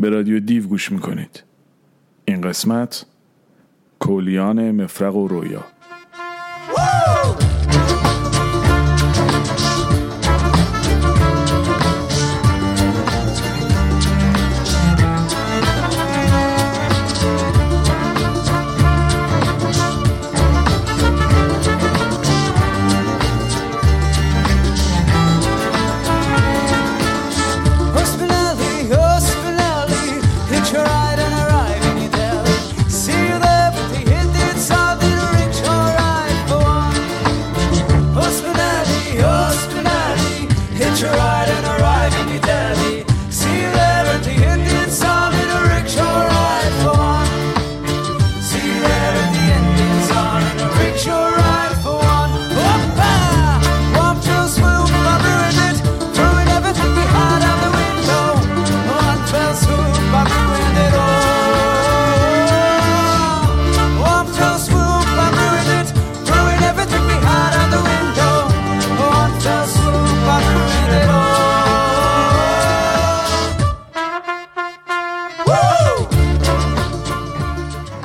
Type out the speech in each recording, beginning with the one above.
به رادیو دیو گوش می‌کنید. این قسمت کولیان مفرق و رویا.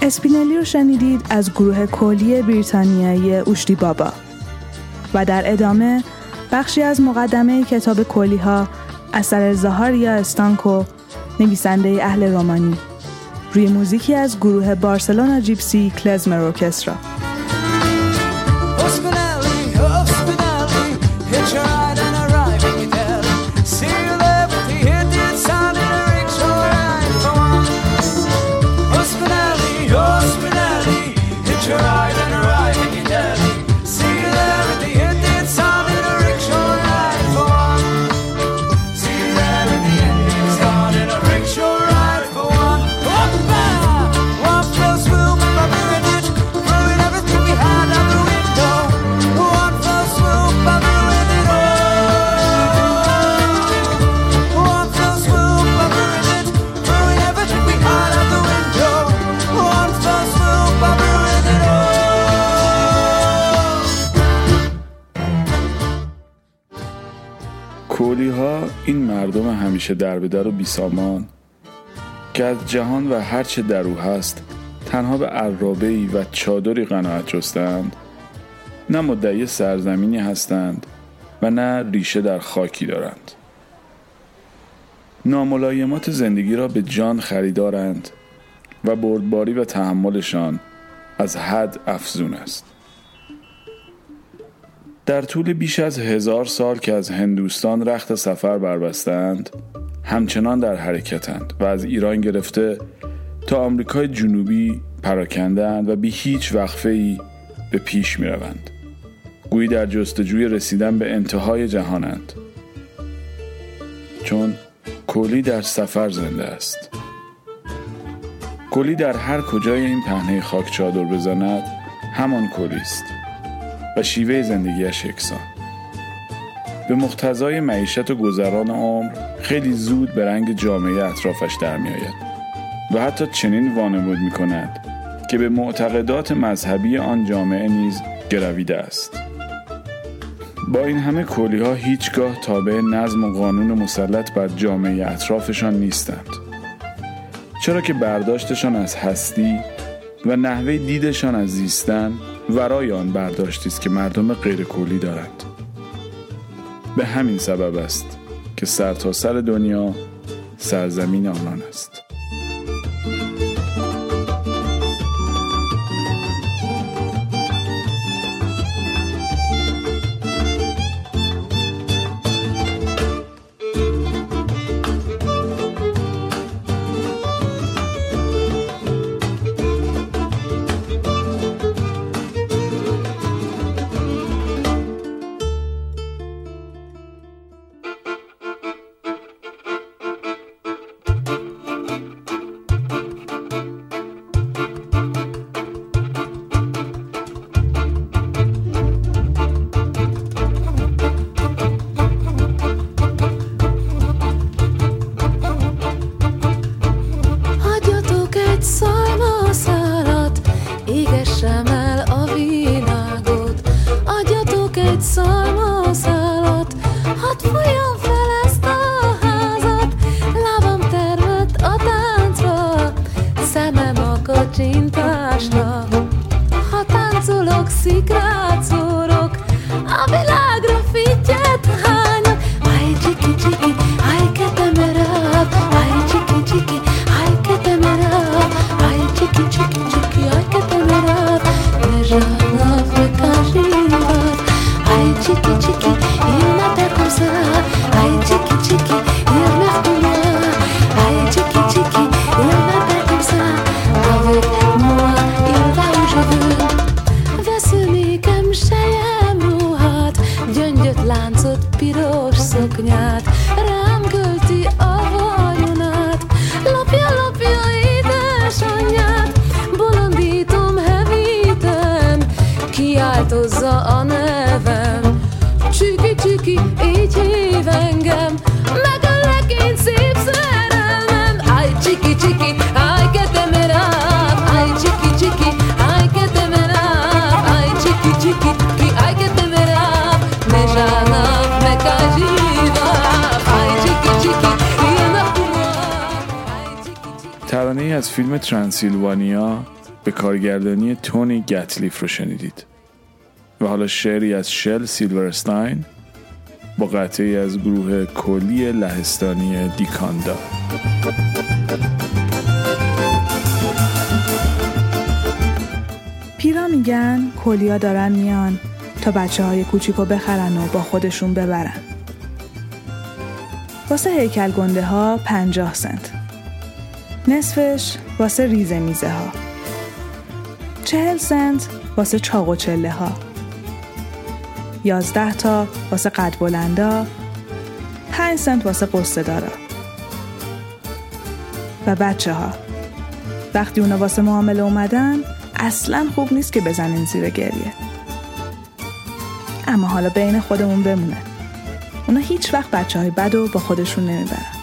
اسپینلی رو شنیدید از گروه کلی بریتانیایی اوشتی بابا. و در ادامه بخشی از مقدمه کتاب کلی ها اثر زهاریا استانکو نویسنده اهل رومانی. روی موزیکی از گروه بارسلونا جیپسی کلزمر ارکسترا. کولی ها این مردم همیشه در به در و بیسامان که از جهان و هرچه در او هست تنها به عرابه و چادری قناعت جستند. نه مدعی سرزمینی هستند و نه ریشه در خاکی دارند. ناملایمات زندگی را به جان خریدارند و بردباری و تحملشان از حد افزون است. در طول بیش از هزار سال که از هندوستان رخت سفر بربستند همچنان در حرکتند و از ایران گرفته تا آمریکای جنوبی پراکندند و بی هیچ وقفه ای به پیش می روند. گویی در جستجوی رسیدن به انتهای جهانند. چون کلی در سفر زنده است. کلی در هر کجای این پهنه خاک چادر بزند همان کلی است. و شیوه زندگیش یکسان. به مقتضای معیشت و گذران عمر خیلی زود به رنگ جامعه اطرافش در می آید و حتی چنین وانمود می کند که به معتقدات مذهبی آن جامعه نیز گرویده است. با این همه کولی ها هیچگاه تابع نظم و قانون مسلط بر جامعه اطرافشان نیستند. چرا که برداشتشان از هستی و نحوه دیدشان از زیستن ورای آن برداشتی است که مردم غیر کولی دارند. به همین سبب است که سرتاسر سر دنیا سرزمین آنان است. فیلم ترانسیلوانیا به کارگردانی تونی گتلیف رو شنیدید. و حالا شعری از شل سیلورستاین با قطعی از گروه کلی لهستانی دیکاندا. پیرا میگن کلیا دارن میان تا بچه های کوچیکو بخرن و با خودشون ببرن. واسه هیکل گنده ها پنجاه سنت. نصفش واسه ریزه میزه ها چهل سنت واسه چاق و چله ها یازده تا واسه قد بلندا. پنج سنت واسه قصه دارا. و بچه ها وقتی اونا واسه معامله اومدن اصلا خوب نیست که بزنین زیر گریه. اما حالا بین خودمون بمونه. اونا هیچ وقت بچه های بد و با خودشون نمی‌برن.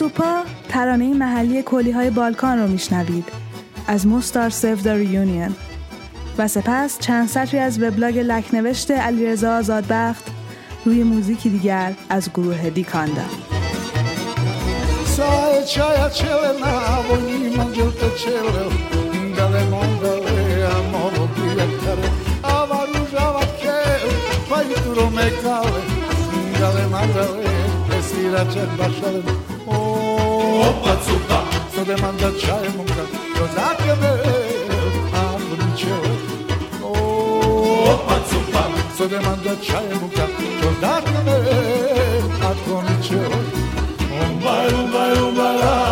سوپا ترانه محلی کلی های بالکان رو میشنوید. از موستار سیف در ریونین و سپس چند سطری از وبلاگ لکنوشت علیرضا آزادبخت روی موزیکی دیگر از گروه دیکاندا. opa cupa Sademam da çayımım da Kozak ebe Avrinçe Opa cupa Sademam da çayımım da Kozak ebe Avrinçe Umbay umbay umbay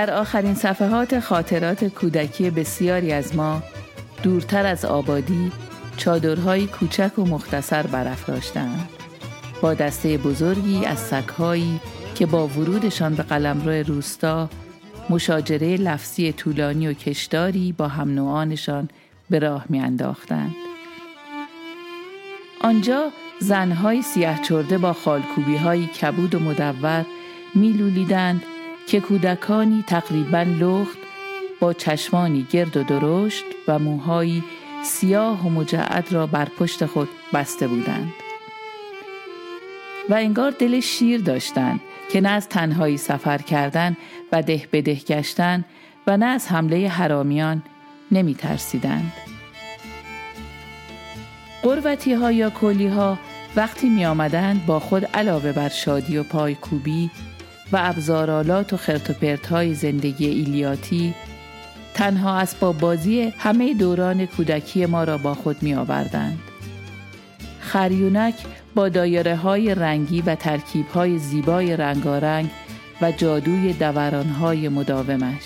در آخرین صفحات خاطرات کودکی بسیاری از ما دورتر از آبادی چادرهای کوچک و مختصر برافراشتند با دسته بزرگی از سگهایی که با ورودشان به قلمرو روستا مشاجره لفظی طولانی و کشداری با هم نوعانشان به راه میانداختند. آنجا زنهای سیاه چرده با خالکوبی های کبود و مدور میلولیدند که کودکانی تقریبا لخت با چشمانی گرد و درشت و موهایی سیاه و مجعد را بر پشت خود بسته بودند و انگار دل شیر داشتند که نه از تنهایی سفر کردن و ده به ده گشتن و نه از حمله حرامیان نمی ترسیدند. قروتی ها یا کلی ها وقتی می آمدند با خود علاوه بر شادی و پایکوبی و ابزارالات و خرت های زندگی ایلیاتی تنها اسباب بازی همه دوران کودکی ما را با خود می آوردند. خریونک با دایره های رنگی و ترکیب های زیبای رنگارنگ و جادوی دوران های مداومش.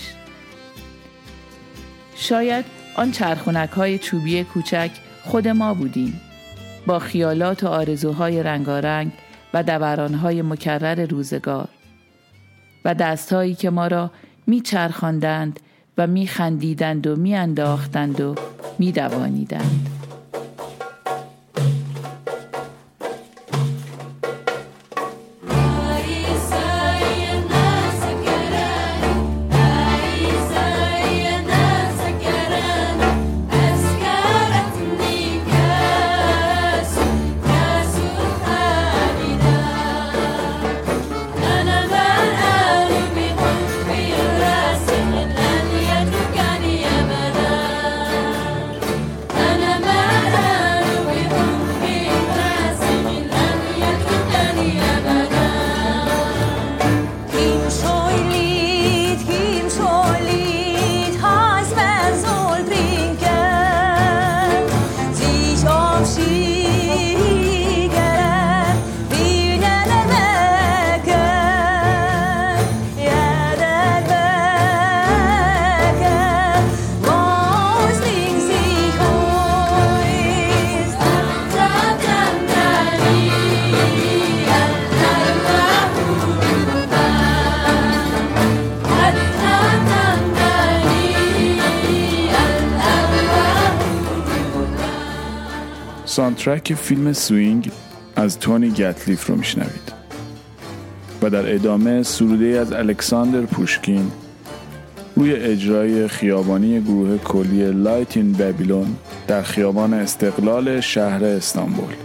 شاید آن چرخونک های چوبی کوچک خود ما بودیم با خیالات و آرزوهای رنگارنگ و دورانهای مکرر روزگار و دستهایی که ما را میچرخاندند و میخندیدند و میانداختند و میدوانیدند. soundtrack فیلم Swing از تونی گتلیف رو میشنوید و در ادامه سروده از الکساندر پوشکین روی اجرای خیابانی گروه کلی Light in Babylon در خیابان استقلال شهر استانبول.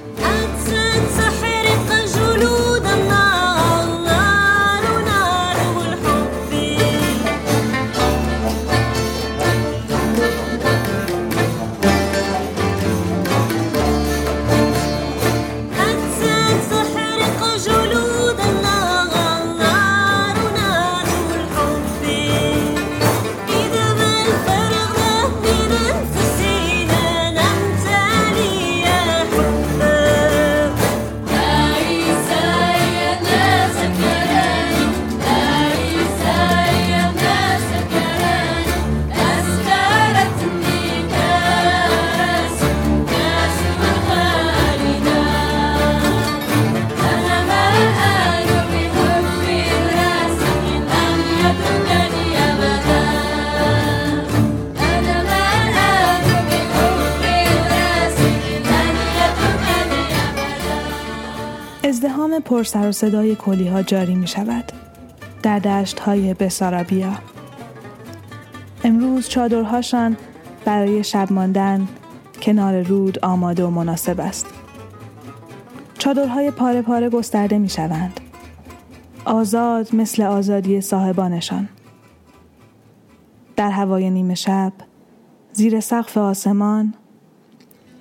پر سر و صدای کلی ها جاری می شود در دشت های بسارابیا. امروز چادرهاشان برای شب ماندن کنار رود آماده و مناسب است. چادرهای پاره پاره گسترده می شوند آزاد مثل آزادی صاحبانشان. در هوای نیمه شب زیر سقف آسمان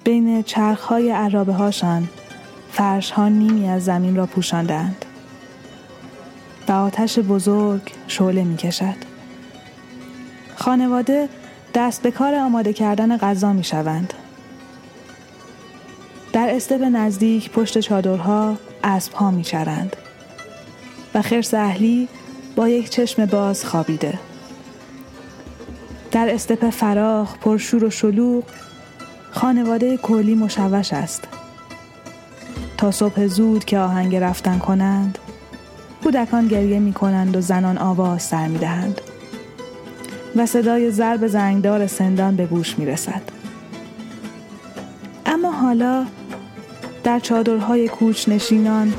بین چرخهای عرابه هاشان فرش ها نیمی از زمین را پوشاندند و آتش بزرگ شعله می کشد. خانواده دست به کار آماده کردن غذا می شوند. در استب نزدیک پشت چادرها اسب ها می شرند و خرس اهلی با یک چشم باز خوابیده. در استپ فراخ پرشور و شلوغ خانواده کلی مشوش است تا صبح زود که آهنگ رفتن کنند کودکان گریه می کنند و زنان آواز سر می دهند و صدای ضرب زنگدار سندان به گوش می رسد. اما حالا در چادرهای کوچ نشینان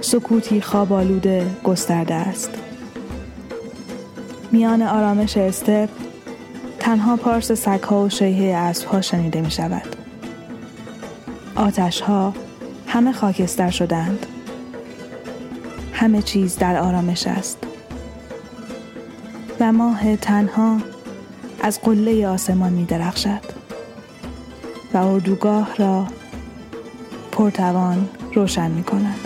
سکوتی خواب آلوده گسترده است. میان آرامش استپ تنها پارس سگها و شیهه اسبها شنیده می شود. آتشها همه خاکستر شدند. همه چیز در آرامش است. و ماه تنها از قله آسمان می درخشد و اردوگاه را پرتوان روشن می کند.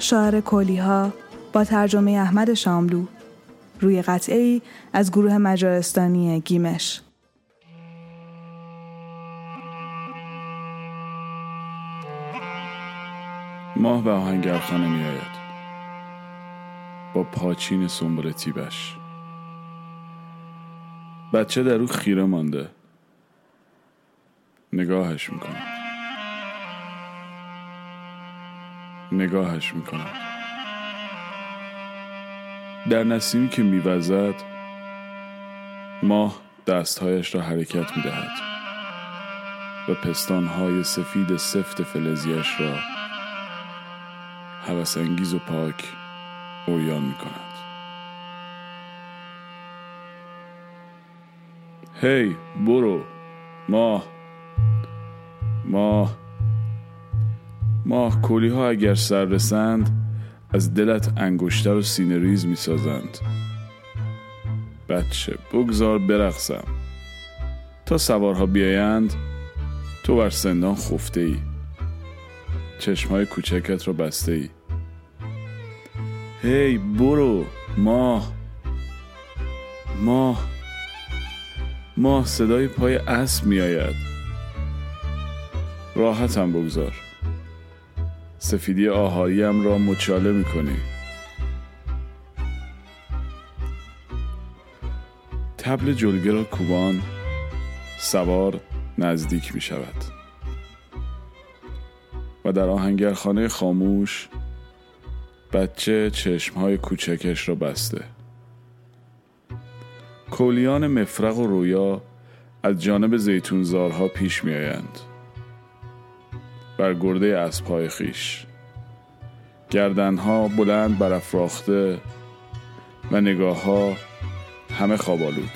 شاعر ها با ترجمه احمد شاملو. روی قطعه از گروه مجارستانی گیمش. ماه به آهنگرخانه می آید با پاچین سنبل تیبش. بچه در او خیره مانده. نگاهش می‌کنه نگاهش می‌کنم. در نسیمی که میوزد ماه دستهایش را حرکت می‌دهد و پستانهای سفید سفت فلزیش را حوث انگیز و پاک اویان می کند هی برو. ماه. ماه. ماه ها اگر سر رسند از دلت انگشتر و سینه ریز می سازند بچه بگذار برقصم. تا سوارها بیایند تو بر سندان خفته ای چشمهای کوچکت را بسته ای هی برو ماه. ماه. ماه صدای پای اسب می آید راحتم بگذار. سفیدی آهاریم را مچاله می‌کنی. تبل جلگه را کوبان سوار نزدیک می شود و در آهنگرخانه خاموش بچه چشمهای کوچکش را بسته. کولیان مفرق و رویا از جانب زیتونزارها پیش می آیند بر گرده اسبهای خیش. گردنها بلند برافراخته و نگاه ها همه خوابالود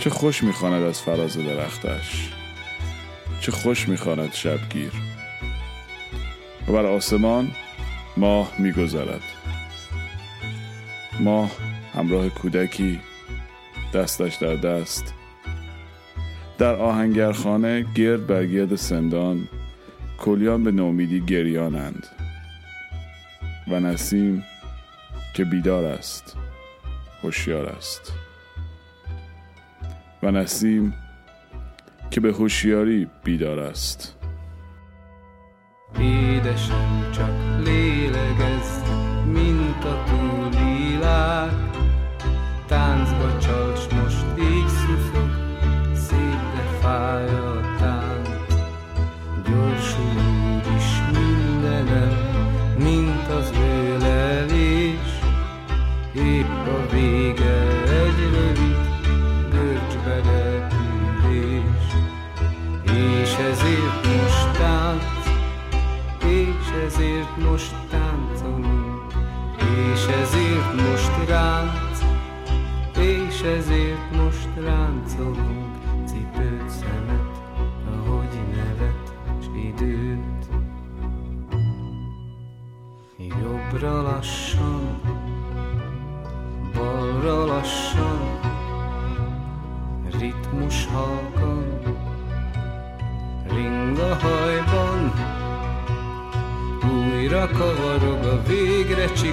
چه خوش می‌خواند از فراز درختش. چه خوش می‌خواند شبگیر. و بر آسمان ماه میگذرد. ماه همراه کودکی دستش در دست در آهنگرخانه گرد بر گرد سندان کلیان به نومیدی گریانند. و نسیم که بیدار است هوشیار است. و نسیم که به هوشیاری بیدار است. بیدشم چک لیل lélegezz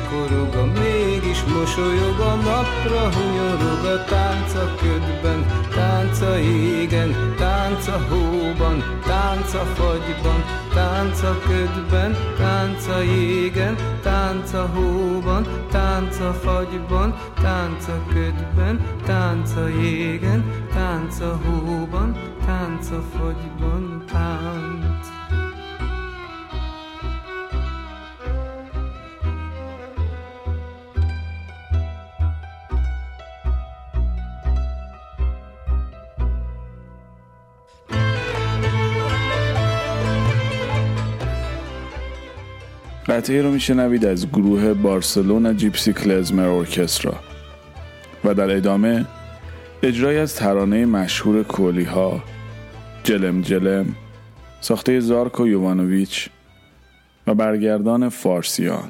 korog a mégis mosolyog a napra hunyorog a tánca ködben, tánca égen, tánca hóban, tánca fagyban, tánca ködben, tánca égen, tánca hóban, tánca fagyban, tánca ködben, tánca égen, tánca hóban, tánca fagyban, tánca. قطعه رو میشنوید از گروه بارسلونا جیپسی کلزمر ارکسترا و در ادامه اجرای از ترانه مشهور کولی ها جلم جلم ساخته زارکو یوانویچ و برگردان فارسیان.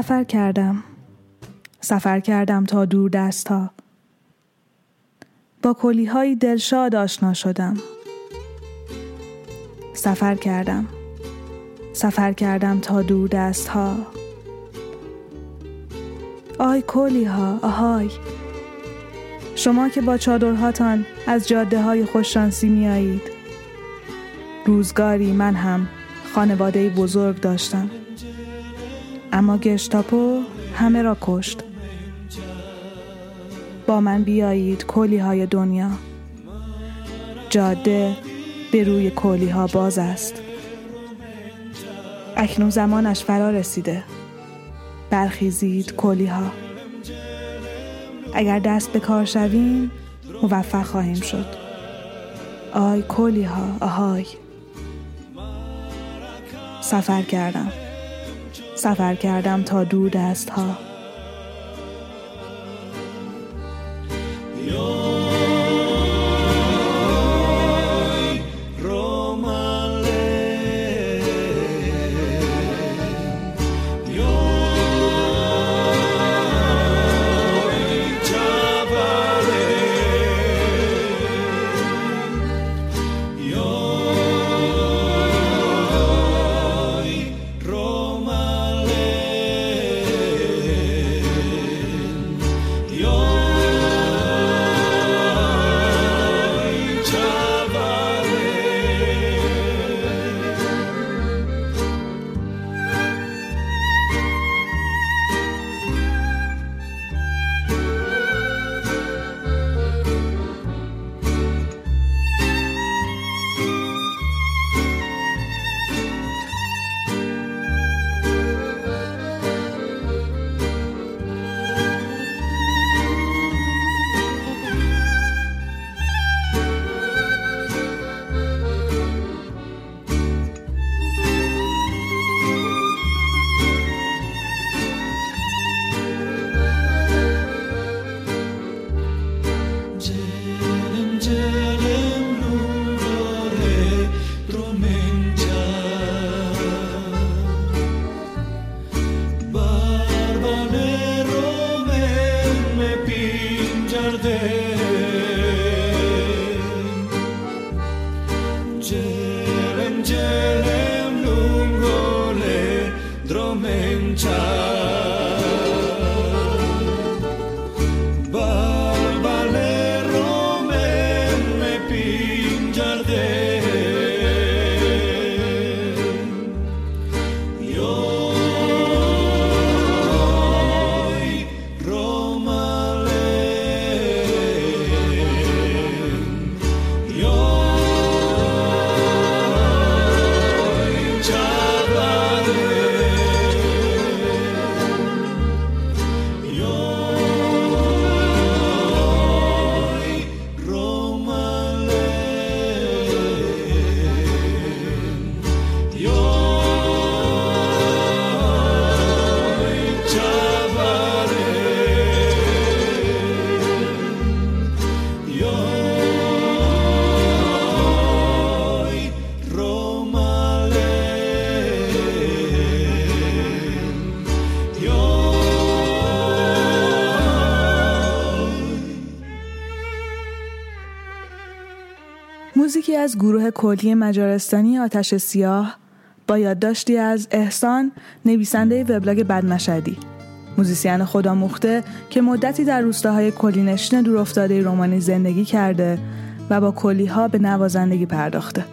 سفر کردم. سفر کردم تا دور دست ها با کلی های دلشاد آشنا شدم. سفر کردم. سفر کردم تا دور دست ها آی کلی ها آهای! شما که با چادرهاتان از جاده های خوششانسی میایید روزگاری من هم خانواده بزرگ داشتم. اما گشتاپو همه را کشت. با من بیایید کلی های دنیا. جاده به روی کلی ها باز است. اکنون زمانش فرا رسیده. برخیزید کلی ها اگر دست به کار شویم موفق خواهیم شد. آی کلی ها آهای. سفر کردم. سفر کردم تا دور دست ها موزیکی از گروه کلی مجارستانی آتش سیاه با یادداشتی از احسان نویسنده وبلاگ بدمشدی موزیسین خودآموخته که مدتی در روستاهای کلینشین دورافتاده رومانی زندگی کرده و با کلیها به نوازندگی پرداخته.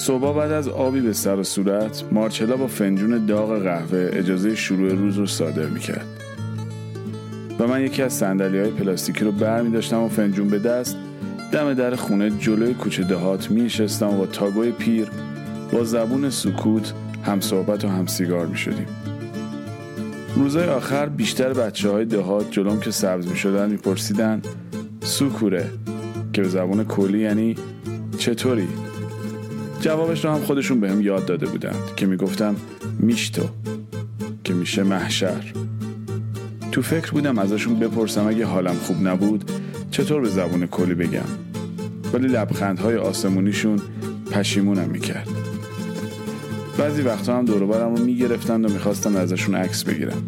صبح بعد از آبی به سر و صورت مارچلا با فنجون داغ قهوه اجازه شروع روز رو صادر می‌کرد. و من یکی از سندلی های پلاستیکی رو بر می داشتم و فنجون به دست دم در خونه جلوی کوچه دهات می نشستم و تاگوی پیر با زبون سکوت هم صحبت و هم سیگار می شدیم روزای آخر بیشتر بچه های دهات جلوم که سبز می شدن می پرسیدن سوکوره که به زبون کلی یعنی چطوری؟ جوابش رو هم خودشون بهم یاد داده بودند که می‌گفتم میشتو که میشه محشر. تو فکر بودم ازشون بپرسم اگه حالم خوب نبود چطور به زبون کلی بگم؟ ولی لبخندهای آسمونیشون پشیمونم می‌کرد. بعضی وقتا هم دوروبرم رو می‌گرفتند و می‌خواستن ازشون عکس بگیرم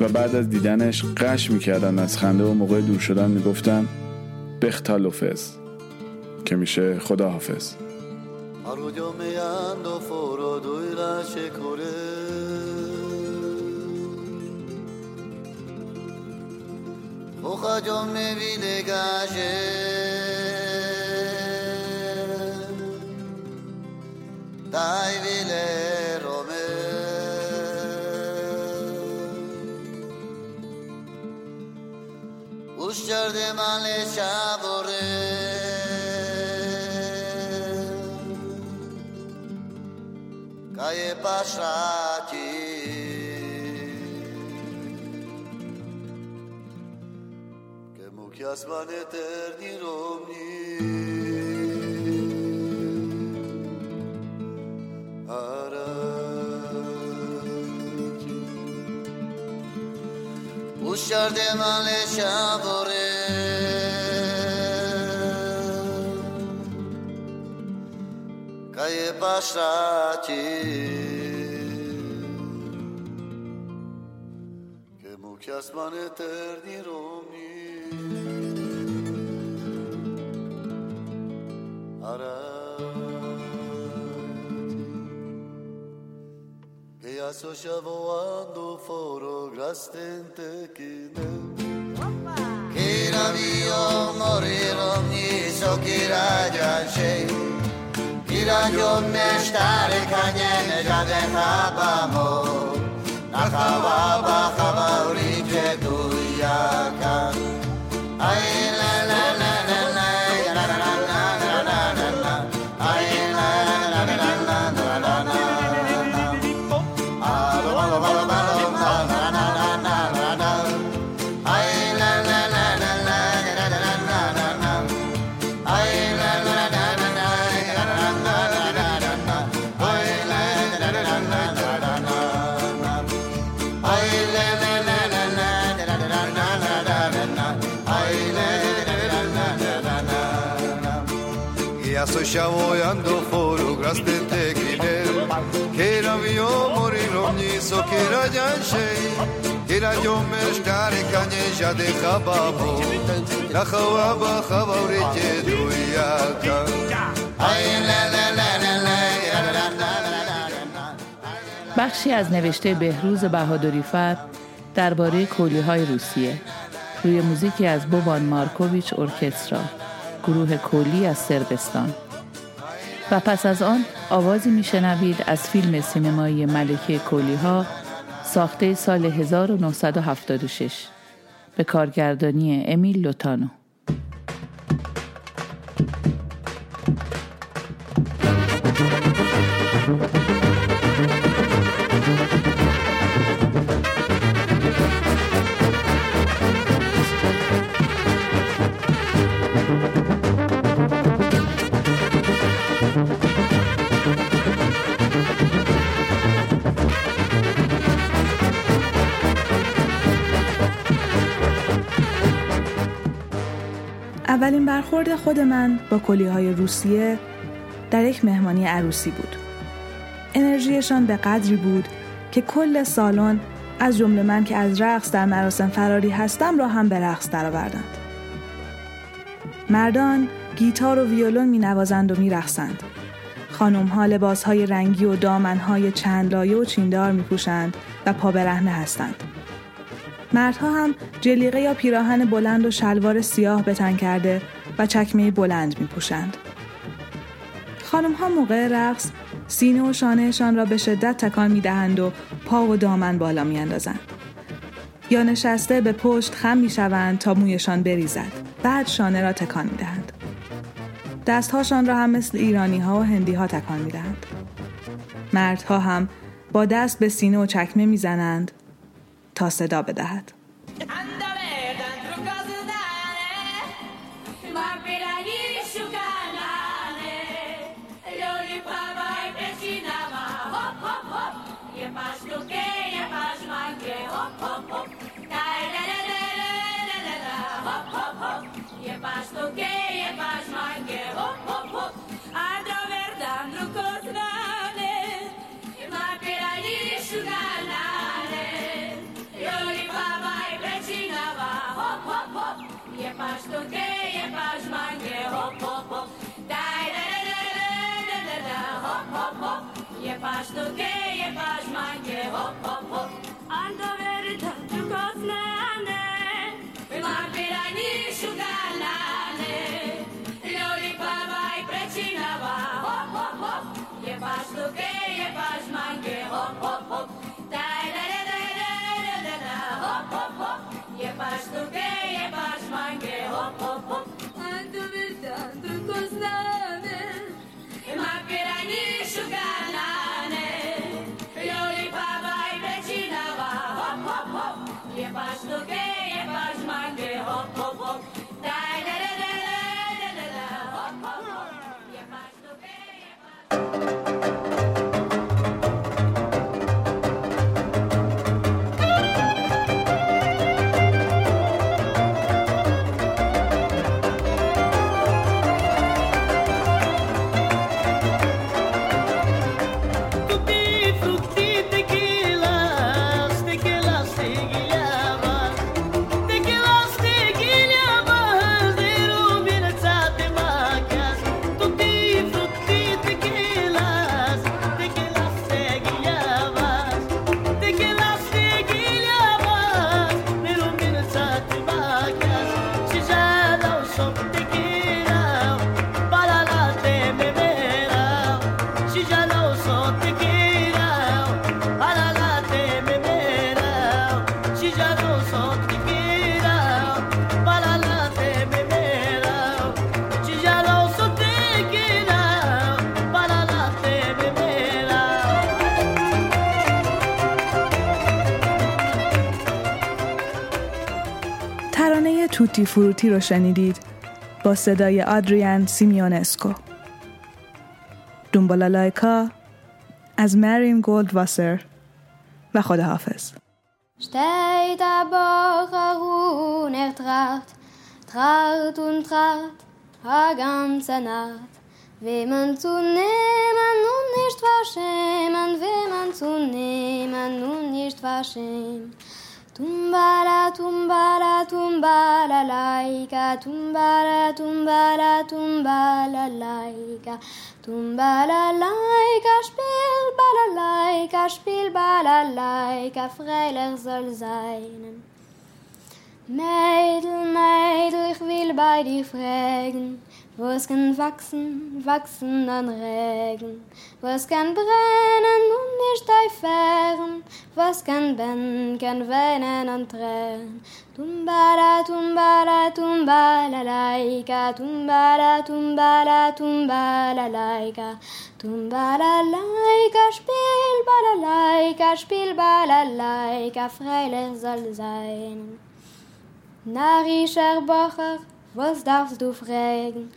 و بعد از دیدنش قش می‌کردن از خنده و موقع دور شدن می‌گفتن بختالوفز. که میشه خداحافظ. Arruglio meando foro duila cecure Hoca yo me vile gaje. Dai vile rome. Ushar de male chabore ai passati che mucchi as van eterni romni arati usciar de male Aie Bashati Che mucchia sman eterni romni Arati foro grastente ne morirò ogni so Iraionez tarekailen egaden abamo, nakababa. vaya en Era yo mezcar canella de jababo La jababa jabauriche duyaca Ay la la la la la بخشی از نوشته بهروز بهادری فر درباره کولی های روسیه روی موزیکی از بوبان مارکوویچ ارکسترا گروه کولی از سربستان. و پس از آن آوازی میشنوید از فیلم سینمایی ملکه کولی ها ساخته سال 1976 به کارگردانی امیل لوتانو. اولین برخورد خود من با کلی های روسیه در یک مهمانی عروسی بود. انرژیشان به قدری بود که کل سالن از جمله من که از رقص در مراسم فراری هستم را هم به رقص درآوردند. مردان گیتار و ویولون می نوازند و می رقصند. خانم ها لباس های رنگی و دامن های چند لایه و چیندار می پوشند و پا برهنه هستند. مردها هم جلیقه یا پیراهن بلند و شلوار سیاه به تن کرده و چکمه بلند می پوشند. خانم ها موقع رقص سینه و شانهشان را به شدت تکان می دهند و پا و دامن بالا می اندازند. یا نشسته به پشت خم می شوند تا مویشان بریزد. بعد شانه را تکان می دهند. دستهاشان را هم مثل ایرانی ها و هندی ها تکان می دهند. مردها هم با دست به سینه و چکمه می زنند تا صدا بدهد. Andoveri tattu kosnane, Mampirani şugalane, Today, Bash game hop, hop, hop. فروتی رو شنیدید با صدای آدریان سیمیونسکو دومبالالایکا از مریم گولد واسر و خداحافظ Steht aber er tracht und tracht, a ganze Nacht. Wem man zu nehmen und nicht verschämen, wem man zu nehmen und nicht verschämen. Tumbala, tumbala, tumbala, laika, tumbala, tumbala, tumbala, laika. Tumbala, laika, spiel, balalaika, spiel, balalaika, freilich soll sein. Mädel, Mädel, ich will bei dir fragen, wo es kann wachsen, wachsen an Regen, wo es kann brennen und nicht eifern, was kann ben, kann weinen an Tränen. Tumbala, tumbala, tumbala, laika, tumbala, tumbala, tumbala, laika, tumbala, laika, spiel, balalaika, spiel, balalaika, freilich soll sein. Narischer Bocher, was darfst du fragen?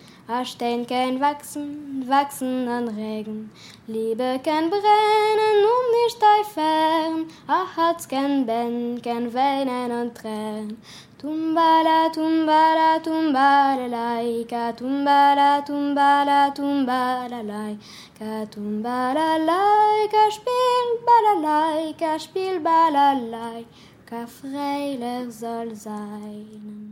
Stein kann wachsen, wachsen an Regen. Liebe kann brennen und nicht eifern. A Herz kann ben, kann weinen und tränen. Tumbala, tumbala, tumbala, laika, tumbala, tumbala, tumbala, laika, tumbala, laika, spiel, balalaika, spiel, balalaika, freilich soll sein.